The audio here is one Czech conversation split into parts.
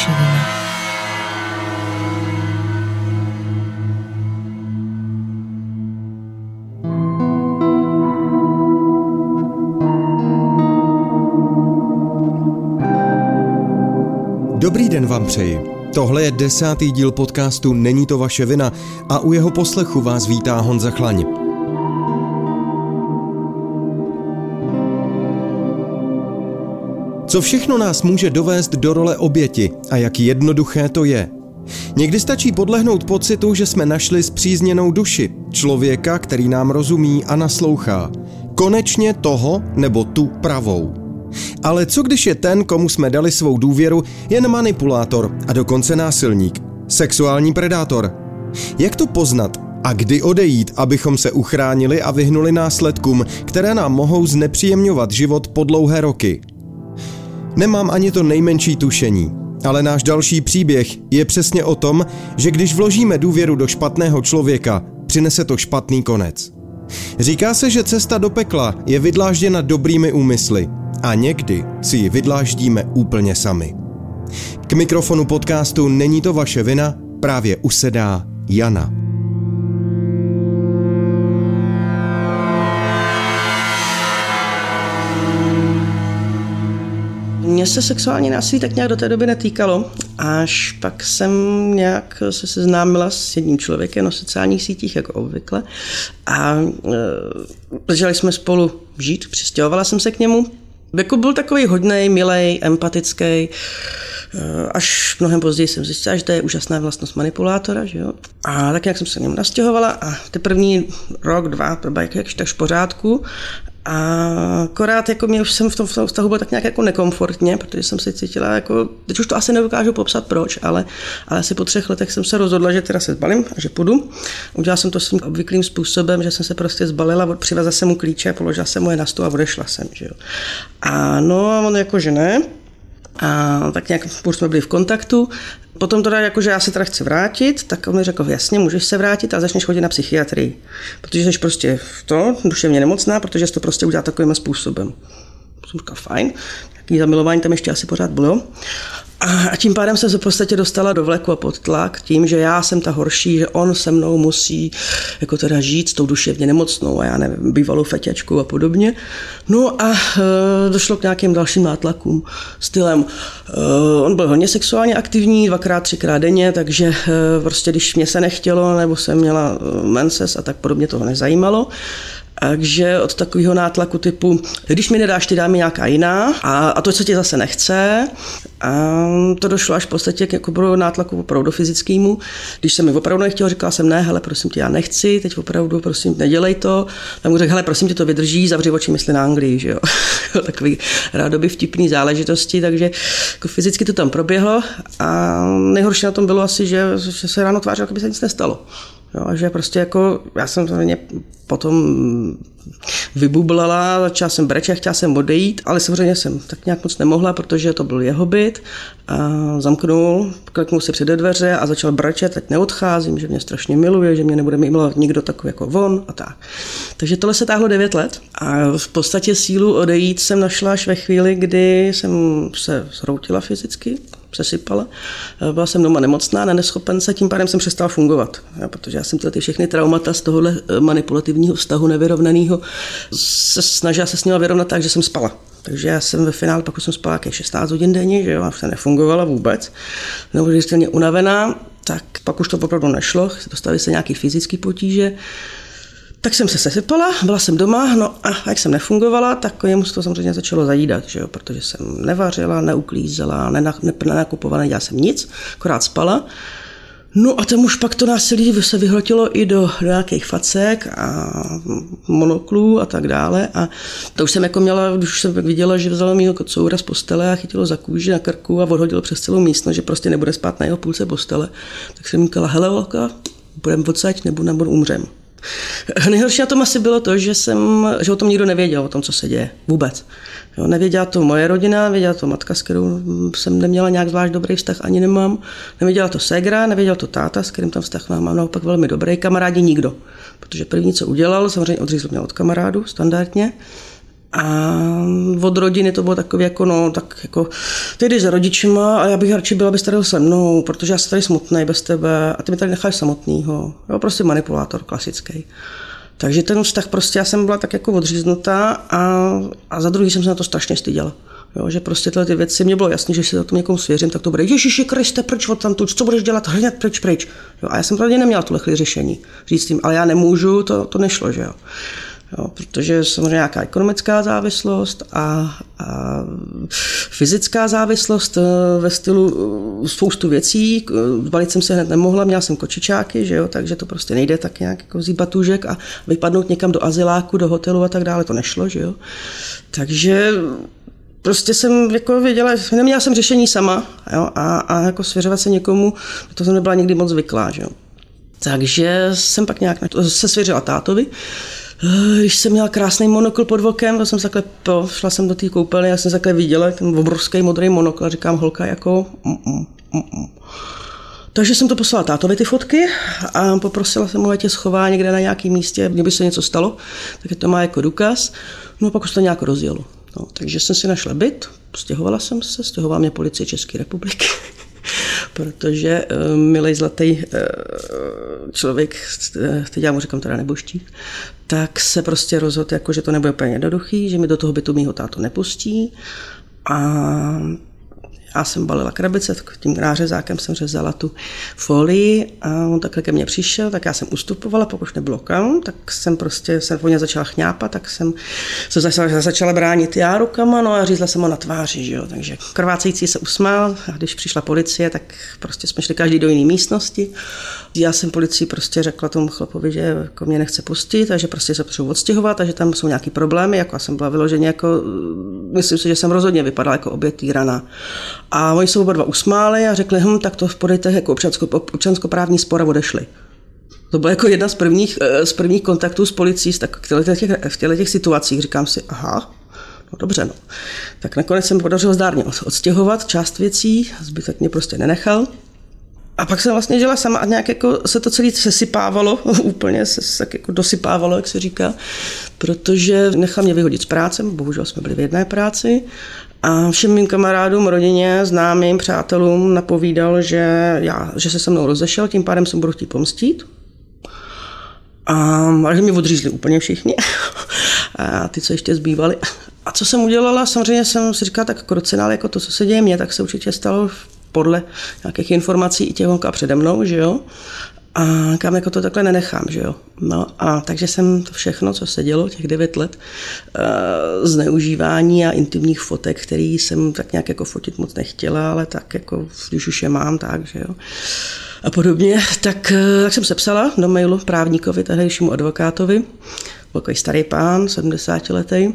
vaše vina. Dobrý den vám přeji. Tohle je desátý díl podcastu Není to vaše vina a u jeho poslechu vás vítá Honza Chlaň. Co všechno nás může dovést do role oběti a jak jednoduché to je? Někdy stačí podlehnout pocitu, že jsme našli zpřízněnou duši, člověka, který nám rozumí a naslouchá. Konečně toho nebo tu pravou. Ale co když je ten, komu jsme dali svou důvěru, jen manipulátor a dokonce násilník, sexuální predátor? Jak to poznat a kdy odejít, abychom se uchránili a vyhnuli následkům, které nám mohou znepříjemňovat život po dlouhé roky? Nemám ani to nejmenší tušení, ale náš další příběh je přesně o tom, že když vložíme důvěru do špatného člověka, přinese to špatný konec. Říká se, že cesta do pekla je vydlážděna dobrými úmysly a někdy si ji vydláždíme úplně sami. K mikrofonu podcastu Není to vaše vina právě usedá Jana. Mně se sexuální násilí tak nějak do té doby netýkalo, až pak jsem nějak se seznámila s jedním člověkem na sociálních sítích, jako obvykle, a e, začali jsme spolu žít, přistěhovala jsem se k němu. Jako byl takový hodný, milý, empatický, e, až mnohem později jsem zjistila, že to je úžasná vlastnost manipulátora, že jo. A tak nějak jsem se k němu nastěhovala a ty první rok, dva, bylo jakž tak v pořádku a akorát jako mě už jsem v tom, v vztahu byl tak nějak jako nekomfortně, protože jsem se cítila jako, teď už to asi nedokážu popsat proč, ale, ale asi po třech letech jsem se rozhodla, že teda se zbalím a že půjdu. Udělala jsem to svým obvyklým způsobem, že jsem se prostě zbalila, přivezla jsem mu klíče, položila jsem mu je na stůl a odešla jsem. Že jo. A no a on jako, že ne, a tak nějak už jsme byli v kontaktu. Potom teda, jako, že já se teda chci vrátit, tak on mi řekl, jasně, můžeš se vrátit a začneš chodit na psychiatrii. Protože jsi prostě v to duševně nemocná, protože jsi to prostě udělal takovým způsobem. Jsem říkal, fajn, nějaký zamilování tam ještě asi pořád bylo. A tím pádem jsem se v podstatě dostala do vleku a pod tlak tím, že já jsem ta horší, že on se mnou musí jako teda žít s tou duševně nemocnou a já nevím, bývalou feťačku a podobně. No a e, došlo k nějakým dalším nátlakům stylem. E, on byl hodně sexuálně aktivní, dvakrát, třikrát denně, takže e, prostě když mě se nechtělo nebo jsem měla e, menses a tak podobně, toho nezajímalo. Takže od takového nátlaku typu, když mi nedáš, ty dáme nějaká jiná a, a to, co ti zase nechce. A to došlo až v podstatě k jako nátlaku opravdu fyzickému. Když jsem mi opravdu nechtěl, říkala jsem ne, hele, prosím tě, já nechci, teď opravdu, prosím, nedělej to. Tak mu řekl, hele, prosím tě, to vydrží, zavři oči, mysli na Anglii, že jo. Takový rádoby vtipný záležitosti, takže jako fyzicky to tam proběhlo a nejhorší na tom bylo asi, že, že se ráno tvářil, jako by se nic nestalo. Jo, že prostě jako, já jsem to potom vybublala, začala jsem brečet, chtěla jsem odejít, ale samozřejmě jsem tak nějak moc nemohla, protože to byl jeho byt. A zamknul, kliknul se před dveře a začal brečet, teď neodcházím, že mě strašně miluje, že mě nebude milovat nikdo takový jako on a tak. Takže tohle se táhlo 9 let a v podstatě sílu odejít jsem našla až ve chvíli, kdy jsem se zhroutila fyzicky, přesypala. Byla jsem doma nemocná, na neschopence, tím pádem jsem přestala fungovat, protože já jsem tyhle ty všechny traumata z tohohle eh, manipulativního vztahu nevyrovnaného se snažila se s ním vyrovnat tak, že jsem spala. Takže já jsem ve finále, pak jsem spala jak 16 hodin denně, že jo, a se nefungovala vůbec. Jsem unavená, tak pak už to opravdu nešlo, dostali se nějaké fyzické potíže. Tak jsem se sesypala, byla jsem doma, no a jak jsem nefungovala, tak jemu se to samozřejmě začalo zajídat, že jo, protože jsem nevařila, neuklízela, nenakupovala, nedělala jsem nic, akorát spala. No a tam už pak to násilí se vyhrotilo i do, nějakých facek a monoklů a tak dále. A to už jsem jako měla, už jsem viděla, že vzala mýho kocoura z postele a chytilo za kůži na krku a odhodilo přes celou místnost, že prostě nebude spát na jeho půlce postele. Tak jsem říkala, hele volka, budeme odsaď nebo, nebo umřem. Nejhorší na tom asi bylo to, že, jsem, že o tom nikdo nevěděl, o tom, co se děje. Vůbec. Jo, nevěděla to moje rodina, věděla to matka, s kterou jsem neměla nějak zvlášť dobrý vztah, ani nemám. Nevěděla to ségra, nevěděl to táta, s kterým tam vztah mám, mám naopak velmi dobrý. Kamarádi nikdo. Protože první, co udělal, samozřejmě odřízl mě od kamarádu, standardně. A od rodiny to bylo takové jako, no, tak jako, ty jdeš za rodičima a já bych radši byla bez tady se mnou, protože já jsem tady smutný bez tebe a ty mi tady necháš samotnýho. Jo, prostě manipulátor klasický. Takže ten vztah prostě, já jsem byla tak jako odříznutá a, a za druhý jsem se na to strašně styděla. Jo, že prostě tyhle ty věci, mě bylo jasné, že si o tom někomu svěřím, tak to bude, Ježíši Kriste, proč od tam tu, co budeš dělat, hned pryč, pryč. Jo, a já jsem pravdě neměla tuhle řešení říct tím, ale já nemůžu, to, to nešlo, že jo. Jo, protože samozřejmě nějaká ekonomická závislost a, a fyzická závislost eh, ve stylu eh, spoustu věcí. Zbalit jsem se hned nemohla, měla jsem kočičáky, že jo, takže to prostě nejde tak nějak jako vzít batůžek a vypadnout někam do azyláku, do hotelu a tak dále, to nešlo, že jo. Takže prostě jsem jako věděla, neměla jsem řešení sama jo, a, a jako svěřovat se někomu, to jsem nebyla nikdy moc zvyklá. Že jo. Takže jsem pak nějak se svěřila tátovi, když jsem měla krásný monokl pod vokem, to jsem takhle, po, šla jsem do té koupelny, já jsem takhle viděla ten obrovský modrý monokl a říkám, holka, jako... Mm, mm, mm, mm. Takže jsem to poslala tátovi ty fotky a poprosila jsem mu, ať je schová někde na nějakém místě, kdyby by se něco stalo, tak to má jako důkaz. No a pak už to nějak rozjelo. No, takže jsem si našla byt, stěhovala jsem se, stěhovala mě policie České republiky, protože uh, milý zlatý uh, člověk, teď já mu říkám teda neboští, tak se prostě rozhodl, jako, že to nebude úplně jednoduchý, že mi do toho bytu mýho tátu nepustí. A já jsem balila krabice, tak tím nářezákem jsem řezala tu folii a on takhle ke mně přišel, tak já jsem ustupovala, pokud nebylo kam, tak jsem prostě se po ně začala chňápat, tak jsem se začala, začala bránit já rukama, no a řízla jsem ho na tváři, že jo, takže krvácející se usmál a když přišla policie, tak prostě jsme šli každý do jiné místnosti. Já jsem policii prostě řekla tomu chlapovi, že jako mě nechce pustit a že prostě se potřebuji odstěhovat a že tam jsou nějaký problémy, jako já jsem byla vyloženě jako, myslím si, že jsem rozhodně vypadala jako obět týrana. A oni se oba dva usmáli a řekli, hm, tak to podejte jako občansko, občanskoprávní spor a odešli. To bylo jako jedna z prvních, eh, z prvních kontaktů s policií tak v těchto těch, v těchto těch situacích. Říkám si, aha, no dobře, no. Tak nakonec jsem podařil zdárně odstěhovat část věcí, zbytek mě prostě nenechal. A pak jsem vlastně dělala sama a nějak jako se to celé sesypávalo, úplně se tak jako dosypávalo, jak se říká, protože nechal mě vyhodit z práce, bohužel jsme byli v jedné práci a všem mým kamarádům, rodině, známým, přátelům napovídal, že, já, že se se mnou rozešel, tím pádem jsem budu chtít pomstít. A, a že mě odřízli úplně všichni. A ty, co ještě zbývali. A co jsem udělala, samozřejmě jsem si říkala, tak krocenál jako to, co se děje mně, tak se určitě stalo podle nějakých informací i těch přede mnou, že jo. A kam jako to takhle nenechám, že jo. No a takže jsem to všechno, co se dělo, těch devět let, uh, zneužívání a intimních fotek, který jsem tak nějak jako fotit moc nechtěla, ale tak jako, když už je mám, tak, že jo. A podobně, tak, uh, tak jsem sepsala do mailu právníkovi, tehdejšímu advokátovi, takový starý pán, 70 letý,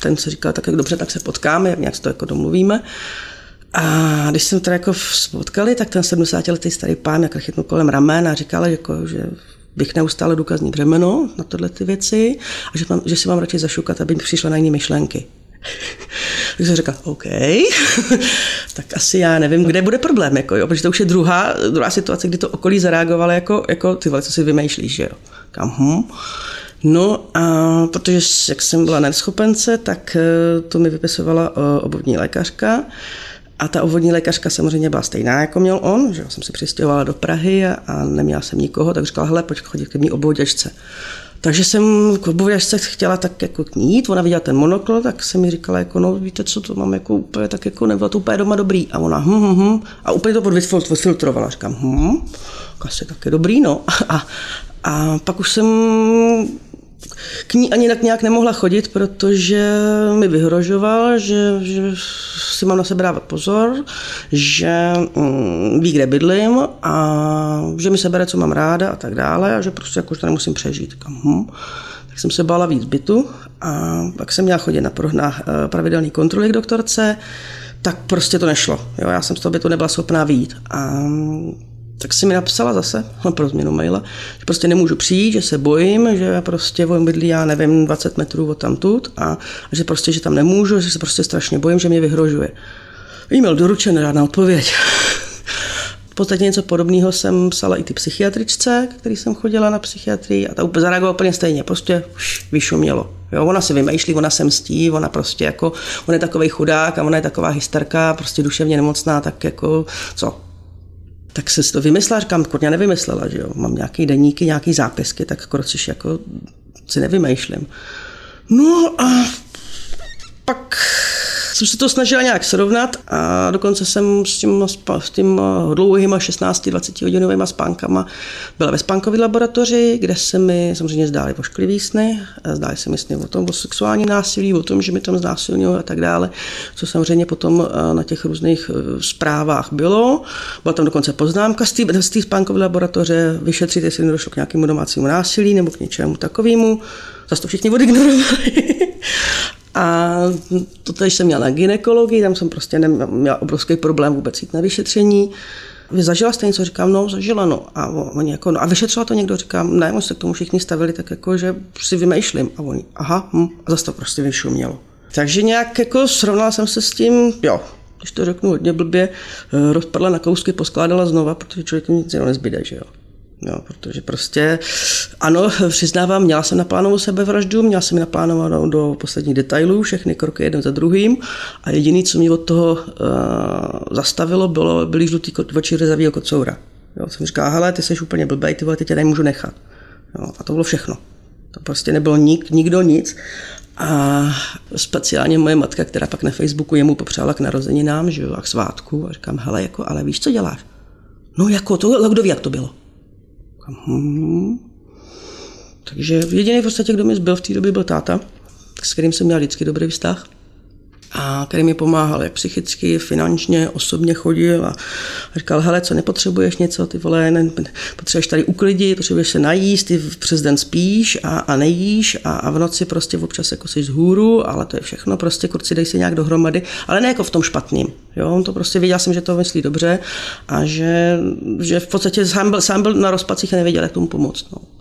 ten se říkal, tak jak dobře, tak se potkáme, jak nějak to jako domluvíme. A když jsem to jako spotkali, tak ten 70-letý starý pán jak chytnul kolem ramen a říkal, jako, že bych neustále důkazní břemeno na tyhle ty věci a že, mám, že si mám radši zašukat, aby přišla na jiné myšlenky. tak jsem řekla, OK, tak asi já nevím, kde bude problém, jako, jo, protože to už je druhá, druhá situace, kdy to okolí zareagovalo jako, jako ty vole, co si vymýšlíš, že jo. Kam, hm. No a protože jak jsem byla neschopence, tak eh, to mi vypisovala eh, obvodní lékařka, a ta obvodní lékařka samozřejmě byla stejná, jako měl on, že jsem si přistěhovala do Prahy a, neměla jsem nikoho, tak říkala, hele, pojď chodit k mý obvoděčce. Takže jsem k obvoděčce chtěla tak jako k ní jít, ona viděla ten monokl, tak se mi říkala, jako, no víte co, to mám jako úplně, tak jako nebylo to úplně doma dobrý. A ona, hm, hm, hm, a úplně to odfiltrovala. Říkám, hm, asi taky dobrý, no. A, a pak už jsem k ní ani tak nějak nemohla chodit, protože mi vyhrožoval, že, že si mám na sebe dávat pozor, že mm, ví, kde bydlím a že mi sebere, co mám ráda a tak dále a že prostě jako už to nemusím přežít. Kam, hm. Tak jsem se bála víc bytu a pak jsem měla chodit na, na eh, pravidelný kontroly k doktorce, tak prostě to nešlo. Jo, já jsem z toho bytu nebyla schopná výjít. A tak si mi napsala zase, pro změnu maila, že prostě nemůžu přijít, že se bojím, že prostě vojím bydlí, já nevím, 20 metrů od tamtud a, že prostě, že tam nemůžu, že se prostě strašně bojím, že mě vyhrožuje. E-mail doručen, žádná odpověď. v podstatě něco podobného jsem psala i ty psychiatričce, který jsem chodila na psychiatrii a ta úplně zareagovala úplně stejně, prostě už vyšumělo. Jo, ona si vymýšlí, ona se mstí, ona prostě jako, on je takový chudák a ona je taková hysterka, prostě duševně nemocná, tak jako co, tak se to vymyslela, říkám, kurňa nevymyslela, že jo, mám nějaký deníky, nějaký zápisky, tak kročiš jako si nevymýšlím. No a pak jsem se to snažila nějak srovnat a dokonce jsem s tím, s tím dlouhýma 16-20 hodinovými spánkama byla ve spánkové laboratoři, kde se mi samozřejmě zdály pošklivý sny, zdály se mi sny o tom, o sexuální násilí, o tom, že mi tam znásilňují a tak dále, co samozřejmě potom eh, na těch různých eh, zprávách bylo. Byla tam dokonce poznámka z té spánkové laboratoře, vyšetřit, jestli nedošlo k nějakému domácímu násilí nebo k něčemu takovému. Zase to všichni odignorovali. A to teď jsem měla na ginekologii, tam jsem prostě měla obrovský problém vůbec jít na vyšetření. Vy zažila jste něco? Říkám, no, zažila, no. A oni jako, no, a vyšetřila to někdo? Říkám, ne, oni se k tomu všichni stavili tak jako, že si vymýšlím. A oni, aha, hm, a zase to prostě vyšumělo. Takže nějak jako srovnala jsem se s tím, jo, když to řeknu hodně blbě, eh, rozpadla na kousky, poskládala znova, protože člověk nic jiného nezbyde, že jo. Jo, protože prostě, ano, přiznávám, měla jsem naplánovanou sebevraždu, měla jsem naplánovanou do posledních detailů, všechny kroky jeden za druhým a jediný, co mě od toho uh, zastavilo, bylo, byly žlutý oči rezavýho kocoura. Jo, jsem říkala, hele, ty jsi úplně blbej, ty vole, teď tě nemůžu nechat. Jo, a to bylo všechno. To prostě nebylo nik, nikdo nic. A speciálně moje matka, která pak na Facebooku jemu popřála k narozeninám, že jo, a k svátku. A říkám, hele, jako, ale víš, co děláš? No jako, to, kdo ví, jak to bylo. Hmm. Takže jediný v podstatě, kdo mi zbyl v té době, byl táta, s kterým jsem měl vždycky dobrý vztah a který mi pomáhal jak psychicky, finančně, osobně chodil a říkal, hele, co nepotřebuješ něco, ty vole, ne, potřebuješ tady uklidit, potřebuješ se najíst, ty přes den spíš a, a nejíš a, a, v noci prostě občas jako jsi z hůru, ale to je všechno, prostě kurci dej se nějak dohromady, ale ne jako v tom špatným, jo, on to prostě věděl jsem, že to myslí dobře a že, že v podstatě sám byl, sám byl na rozpacích a nevěděl, jak tomu pomoct, no.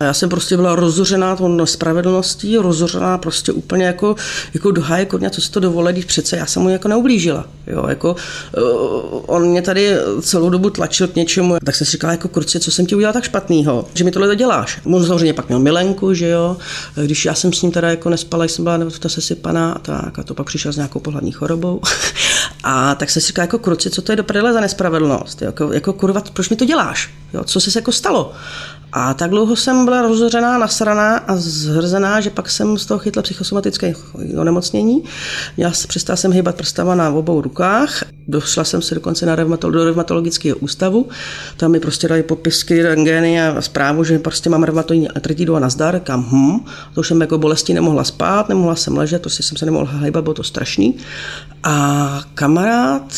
A já jsem prostě byla rozořená tou nespravedlností, rozořená prostě úplně jako, jako do háje kodňa, co si to dovolí, když přece já jsem mu jako neublížila. Jo, jako, uh, on mě tady celou dobu tlačil k něčemu, tak jsem si říkala, jako kurce, co jsem ti udělal tak špatného, že mi tohle děláš. On samozřejmě pak měl milenku, že jo, když já jsem s ním teda jako nespala, jsem byla ta sesypaná a tak, a to pak přišel s nějakou pohlavní chorobou. a tak jsem si říkala, jako kurce, co to je do za nespravedlnost, jako, jako kurva, proč mi to děláš, jo, co se jako stalo. A tak dlouho jsem byla rozhořená, nasraná a zhrzená, že pak jsem z toho chytla psychosomatické onemocnění. Já přestala jsem hýbat prstama na obou rukách. Došla jsem se dokonce na reumatolo- do reumatologického ústavu. Tam mi prostě dali popisky, rengény a zprávu, že prostě mám reumatoidní artritidu a nazdar. Kam hm. To už jsem jako bolesti nemohla spát, nemohla jsem ležet, prostě jsem se nemohla hýbat, bylo to strašný. A kamarád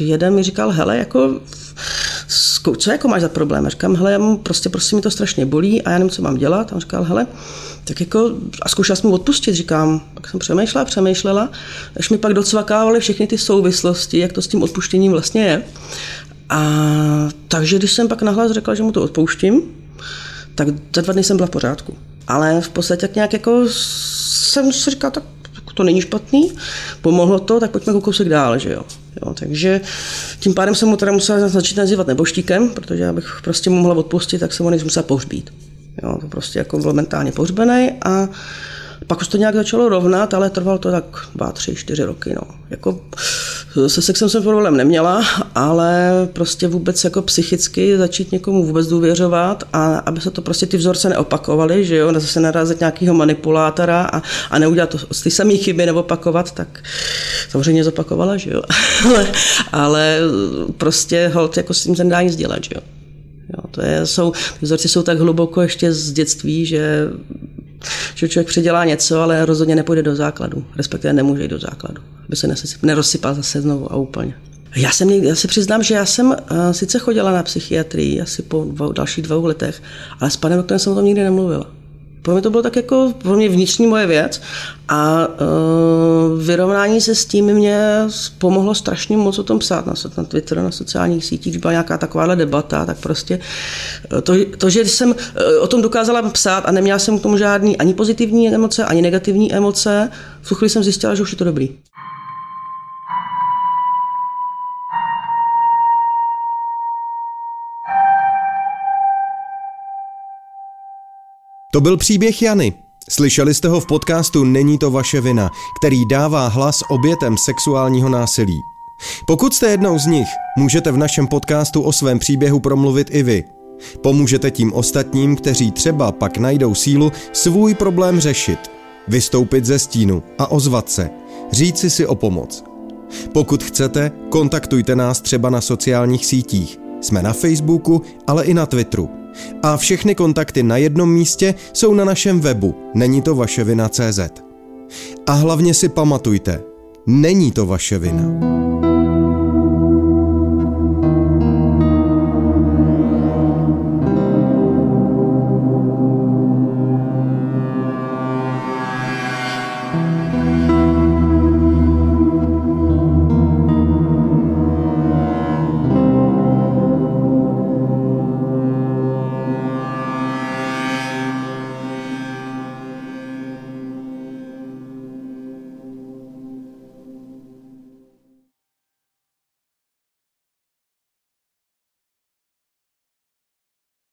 jeden mi říkal, hele, jako co jako máš za problém? A říkám, hele, já mám prostě, prostě mi to strašně bolí a já nevím, co mám dělat. A on říkal, hele, tak jako, a zkoušela jsem mu odpustit, říkám, tak jsem přemýšlela, přemýšlela, až mi pak docvakávaly všechny ty souvislosti, jak to s tím odpuštěním vlastně je. A takže když jsem pak nahlas řekla, že mu to odpouštím, tak za dva dny jsem byla v pořádku. Ale v podstatě tak nějak jako jsem si říkala, tak to není špatný, pomohlo to, tak pojďme kousek dál, že jo. jo. Takže tím pádem jsem mu teda musela začít nazývat neboštíkem, protože abych prostě mu mohla odpustit, tak jsem ho než musela pohřbít. Jo, to prostě jako byl mentálně pohřbený a pak už to nějak začalo rovnat, ale trvalo to tak dva, tři, čtyři roky. No. Jako, se sexem jsem problém neměla, ale prostě vůbec jako psychicky začít někomu vůbec důvěřovat a aby se to prostě ty vzorce neopakovaly, že jo, zase narazit nějakého manipulátora a, a neudělat to, ty samé chyby neopakovat, tak samozřejmě zopakovala, že jo. ale, ale prostě hold, jako s tím se nedá nic dělat, že jo. Jo, to je, jsou, ty vzorci jsou tak hluboko ještě z dětství, že že člověk předělá něco, ale rozhodně nepůjde do základu, respektive nemůže jít do základu, aby se nerozsypal zase znovu a úplně. Já, jsem, já se přiznám, že já jsem uh, sice chodila na psychiatrii asi po dvou, dalších dvou letech, ale s panem doktorem jsem o tom nikdy nemluvila. Pro mě to bylo tak jako pro mě vnitřní moje věc a uh, vyrovnání se s tím mě pomohlo strašně moc o tom psát na, na Twitter, na sociálních sítích, když byla nějaká takováhle debata, tak prostě uh, to, to, že jsem uh, o tom dokázala psát a neměla jsem k tomu žádný ani pozitivní emoce, ani negativní emoce, v tu chvíli jsem zjistila, že už je to dobrý. To byl příběh Jany. Slyšeli jste ho v podcastu Není to vaše vina, který dává hlas obětem sexuálního násilí. Pokud jste jednou z nich, můžete v našem podcastu o svém příběhu promluvit i vy. Pomůžete tím ostatním, kteří třeba pak najdou sílu svůj problém řešit, vystoupit ze stínu a ozvat se, říci si o pomoc. Pokud chcete, kontaktujte nás třeba na sociálních sítích. Jsme na Facebooku, ale i na Twitteru. A všechny kontakty na jednom místě jsou na našem webu Není to vaše vina CZ. A hlavně si pamatujte, není to vaše vina.